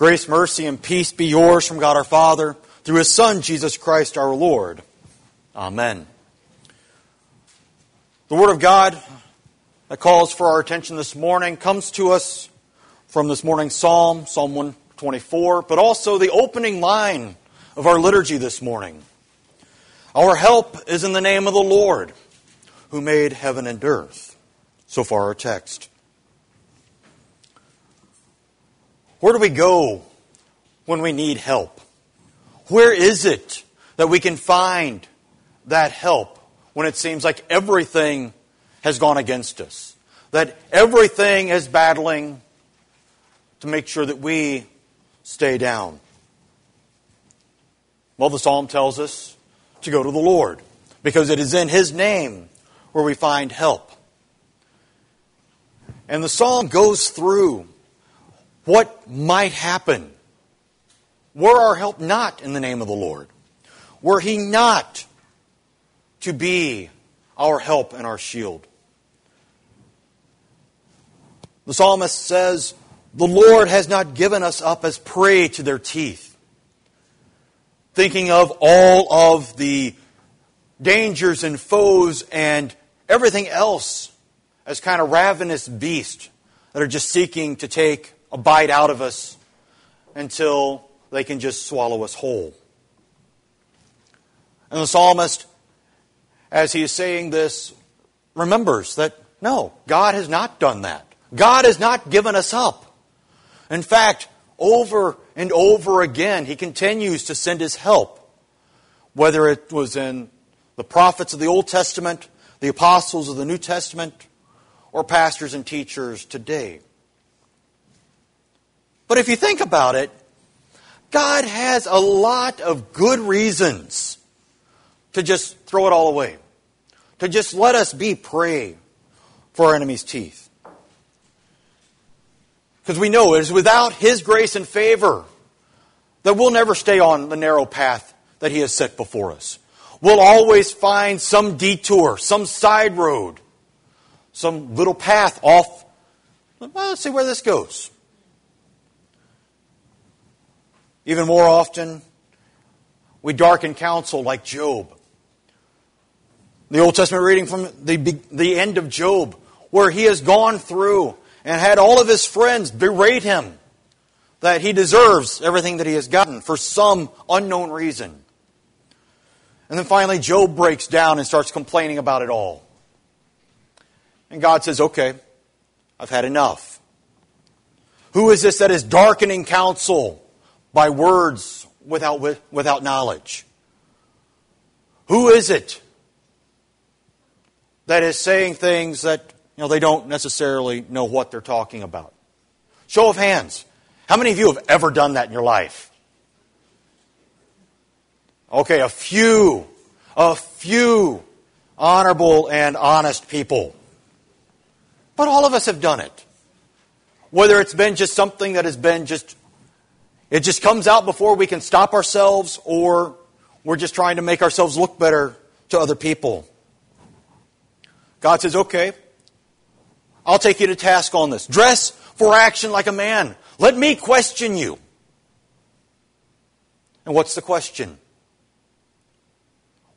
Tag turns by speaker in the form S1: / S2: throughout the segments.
S1: Grace, mercy, and peace be yours from God our Father, through His Son, Jesus Christ our Lord. Amen. The Word of God that calls for our attention this morning comes to us from this morning's Psalm, Psalm 124, but also the opening line of our liturgy this morning. Our help is in the name of the Lord, who made heaven and earth. So far, our text. Where do we go when we need help? Where is it that we can find that help when it seems like everything has gone against us? That everything is battling to make sure that we stay down? Well, the psalm tells us to go to the Lord because it is in His name where we find help. And the psalm goes through what might happen were our help not in the name of the Lord? Were He not to be our help and our shield? The psalmist says, The Lord has not given us up as prey to their teeth. Thinking of all of the dangers and foes and everything else as kind of ravenous beasts that are just seeking to take a bite out of us until they can just swallow us whole. And the psalmist, as he is saying this, remembers that no, God has not done that. God has not given us up. In fact, over and over again, he continues to send his help, whether it was in the prophets of the Old Testament, the apostles of the New Testament, or pastors and teachers today. But if you think about it, God has a lot of good reasons to just throw it all away, to just let us be prey for our enemy's teeth. Because we know it is without His grace and favor that we'll never stay on the narrow path that He has set before us. We'll always find some detour, some side road, some little path off. Well, let's see where this goes. Even more often, we darken counsel like Job. The Old Testament reading from the, the end of Job, where he has gone through and had all of his friends berate him that he deserves everything that he has gotten for some unknown reason. And then finally, Job breaks down and starts complaining about it all. And God says, Okay, I've had enough. Who is this that is darkening counsel? By words without, without knowledge? Who is it that is saying things that you know, they don't necessarily know what they're talking about? Show of hands. How many of you have ever done that in your life? Okay, a few. A few honorable and honest people. But all of us have done it. Whether it's been just something that has been just it just comes out before we can stop ourselves, or we're just trying to make ourselves look better to other people. God says, okay, I'll take you to task on this. Dress for action like a man. Let me question you. And what's the question?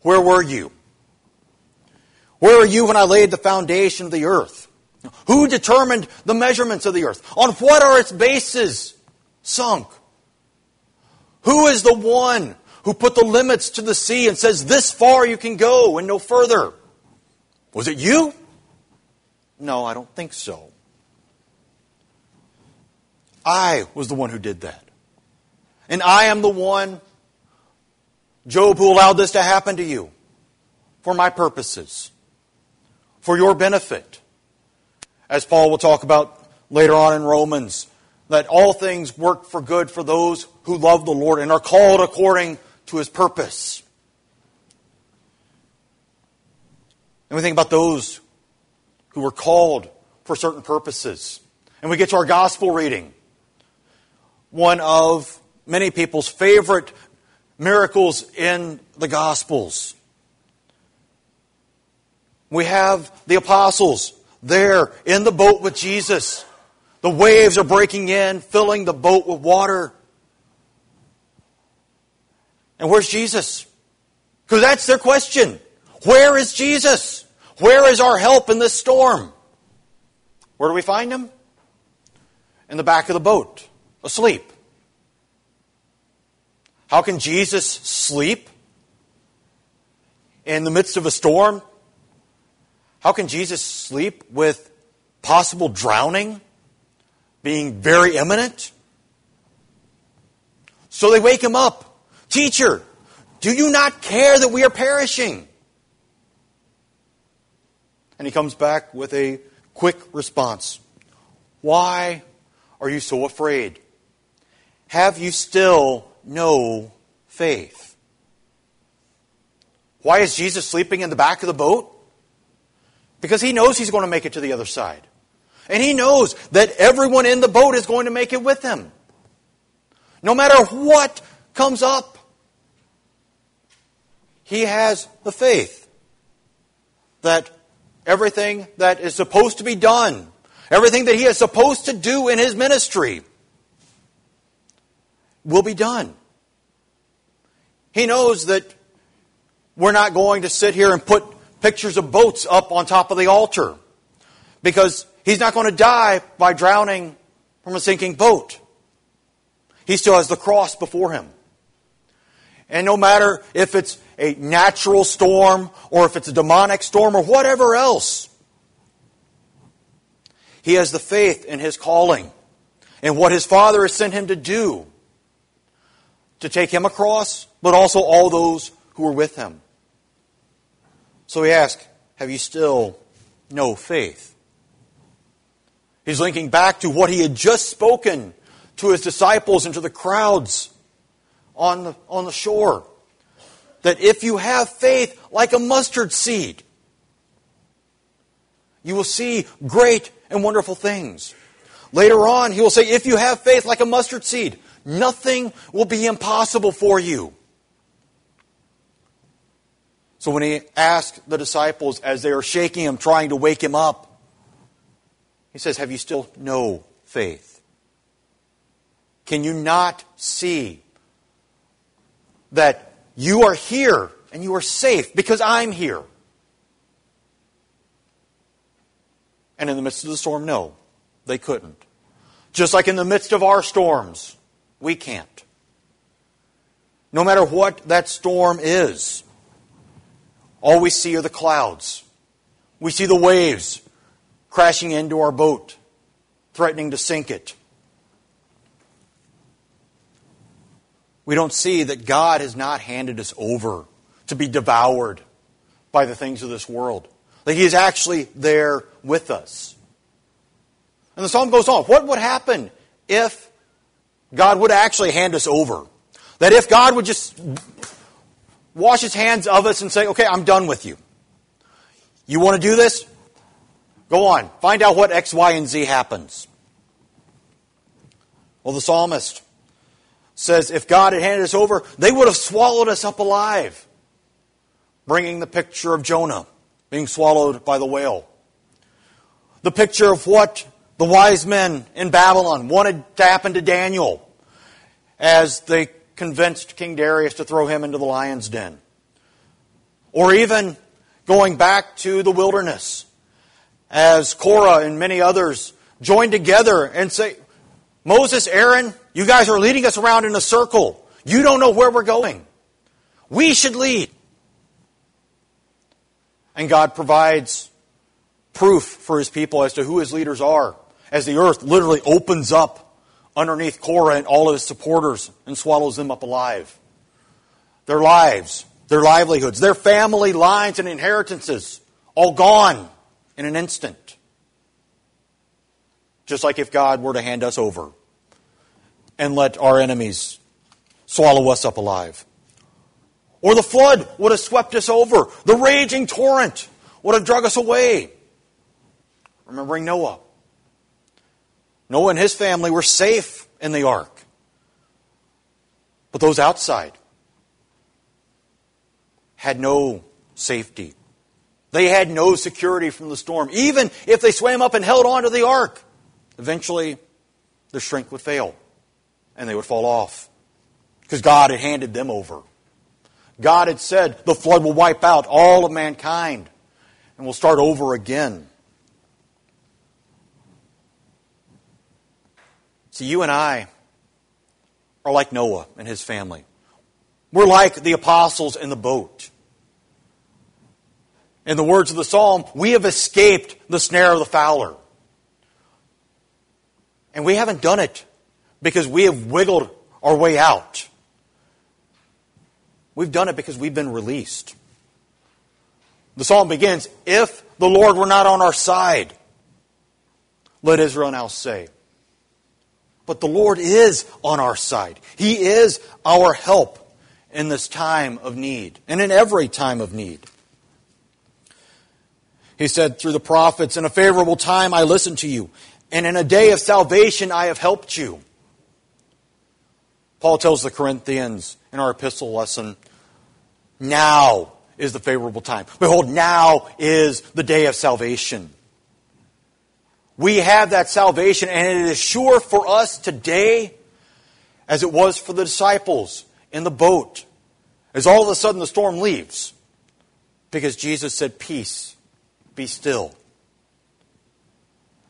S1: Where were you? Where were you when I laid the foundation of the earth? Who determined the measurements of the earth? On what are its bases sunk? Who is the one who put the limits to the sea and says, This far you can go and no further? Was it you? No, I don't think so. I was the one who did that. And I am the one, Job, who allowed this to happen to you for my purposes, for your benefit. As Paul will talk about later on in Romans, that all things work for good for those who love the Lord and are called according to his purpose. And we think about those who were called for certain purposes. And we get to our gospel reading. One of many people's favorite miracles in the gospels. We have the apostles there in the boat with Jesus The waves are breaking in, filling the boat with water. And where's Jesus? Because that's their question. Where is Jesus? Where is our help in this storm? Where do we find him? In the back of the boat, asleep. How can Jesus sleep in the midst of a storm? How can Jesus sleep with possible drowning being very imminent? So they wake him up. Teacher, do you not care that we are perishing? And he comes back with a quick response Why are you so afraid? Have you still no faith? Why is Jesus sleeping in the back of the boat? Because he knows he's going to make it to the other side. And he knows that everyone in the boat is going to make it with him. No matter what comes up, he has the faith that everything that is supposed to be done, everything that he is supposed to do in his ministry, will be done. He knows that we're not going to sit here and put pictures of boats up on top of the altar because he's not going to die by drowning from a sinking boat. He still has the cross before him. And no matter if it's a natural storm or if it's a demonic storm or whatever else, he has the faith in his calling and what his Father has sent him to do to take him across, but also all those who were with him. So he asks, Have you still no faith? He's linking back to what he had just spoken to his disciples and to the crowds on the, on the shore. That if you have faith like a mustard seed, you will see great and wonderful things. Later on, he will say, if you have faith like a mustard seed, nothing will be impossible for you. So when he asked the disciples as they are shaking him, trying to wake him up, he says, Have you still no faith? Can you not see that you are here and you are safe because I'm here? And in the midst of the storm, no, they couldn't. Just like in the midst of our storms, we can't. No matter what that storm is, all we see are the clouds. We see the waves crashing into our boat, threatening to sink it. We don't see that God has not handed us over to be devoured by the things of this world. That He is actually there with us. And the psalm goes on. What would happen if God would actually hand us over? That if God would just wash His hands of us and say, okay, I'm done with you. You want to do this? Go on. Find out what X, Y, and Z happens. Well, the psalmist says if God had handed us over, they would have swallowed us up alive, bringing the picture of Jonah being swallowed by the whale. The picture of what the wise men in Babylon wanted to happen to Daniel as they convinced King Darius to throw him into the lion's den. Or even going back to the wilderness as Korah and many others joined together and say, Moses, Aaron, you guys are leading us around in a circle. You don't know where we're going. We should lead. And God provides proof for his people as to who his leaders are as the earth literally opens up underneath Korah and all of his supporters and swallows them up alive. Their lives, their livelihoods, their family lines and inheritances, all gone in an instant. Just like if God were to hand us over and let our enemies swallow us up alive. Or the flood would have swept us over. The raging torrent would have drug us away. Remembering Noah. Noah and his family were safe in the ark. But those outside had no safety. They had no security from the storm. Even if they swam up and held on to the ark, eventually their strength would fail and they would fall off because God had handed them over. God had said the flood will wipe out all of mankind and we'll start over again. See, you and I are like Noah and his family. We're like the apostles in the boat. In the words of the psalm, we have escaped the snare of the fowler. And we haven't done it because we have wiggled our way out. We've done it because we've been released. The psalm begins If the Lord were not on our side, let Israel now say. But the Lord is on our side. He is our help in this time of need and in every time of need. He said through the prophets, In a favorable time I listened to you, and in a day of salvation I have helped you. Paul tells the Corinthians in our epistle lesson, Now is the favorable time. Behold, now is the day of salvation. We have that salvation, and it is sure for us today as it was for the disciples in the boat. As all of a sudden the storm leaves, because Jesus said, Peace, be still.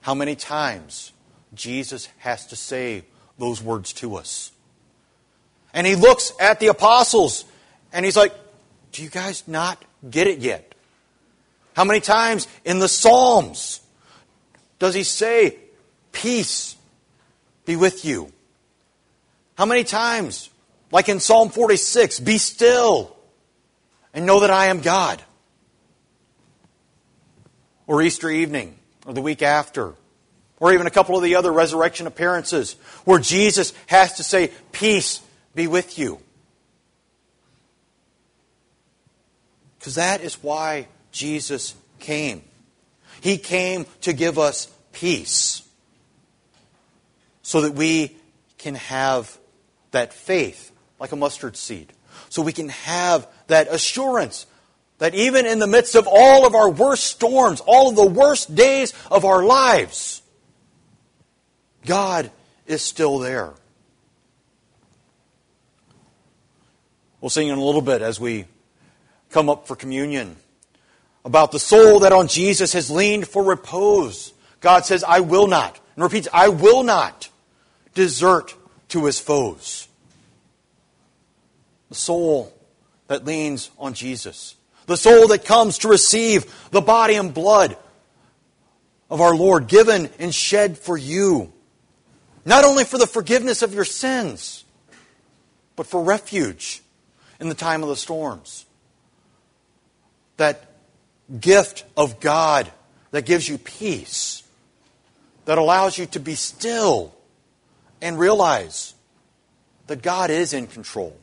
S1: How many times Jesus has to say those words to us? And he looks at the apostles and he's like, Do you guys not get it yet? How many times in the Psalms does he say, Peace be with you? How many times, like in Psalm 46, be still and know that I am God? Or Easter evening, or the week after, or even a couple of the other resurrection appearances where Jesus has to say, Peace be with you. Because that is why Jesus came. He came to give us peace so that we can have that faith like a mustard seed. So we can have that assurance that even in the midst of all of our worst storms, all of the worst days of our lives, God is still there. We'll sing in a little bit as we come up for communion about the soul that on Jesus has leaned for repose. God says, I will not, and repeats, I will not desert to his foes. The soul that leans on Jesus. The soul that comes to receive the body and blood of our Lord given and shed for you. Not only for the forgiveness of your sins, but for refuge in the time of the storms. That gift of God that gives you peace, that allows you to be still and realize that God is in control,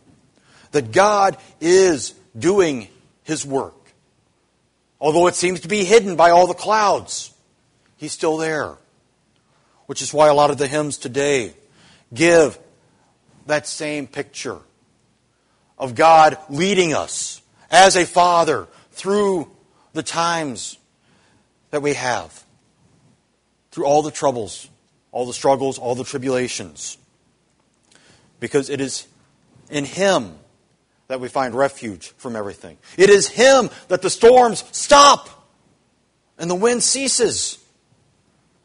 S1: that God is doing His work. Although it seems to be hidden by all the clouds, He's still there. Which is why a lot of the hymns today give that same picture of God leading us as a father through the times that we have, through all the troubles, all the struggles, all the tribulations. Because it is in Him that we find refuge from everything. It is Him that the storms stop and the wind ceases.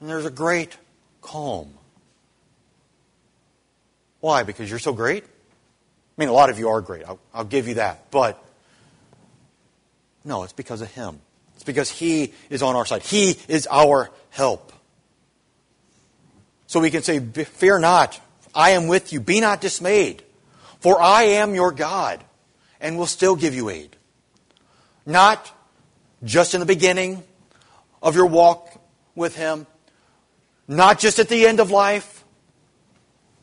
S1: And there's a great calm. Why? Because you're so great? I mean, a lot of you are great. I'll, I'll give you that. But no, it's because of Him. It's because He is on our side. He is our help. So we can say, Fear not, I am with you. Be not dismayed, for I am your God, and will still give you aid. Not just in the beginning of your walk with Him, not just at the end of life,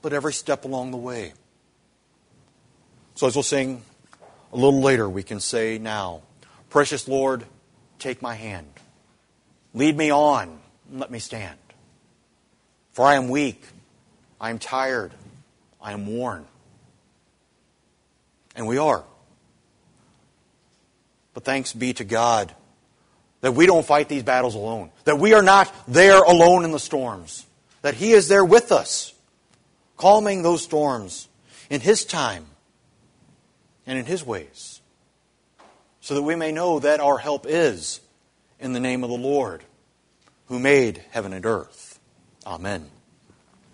S1: but every step along the way. So as we'll sing a little later, we can say now, Precious Lord, take my hand. Lead me on and let me stand. For I am weak, I am tired, I am worn. And we are. But thanks be to God that we don't fight these battles alone, that we are not there alone in the storms, that He is there with us, calming those storms in His time and in His ways, so that we may know that our help is in the name of the Lord, who made heaven and earth. Amen.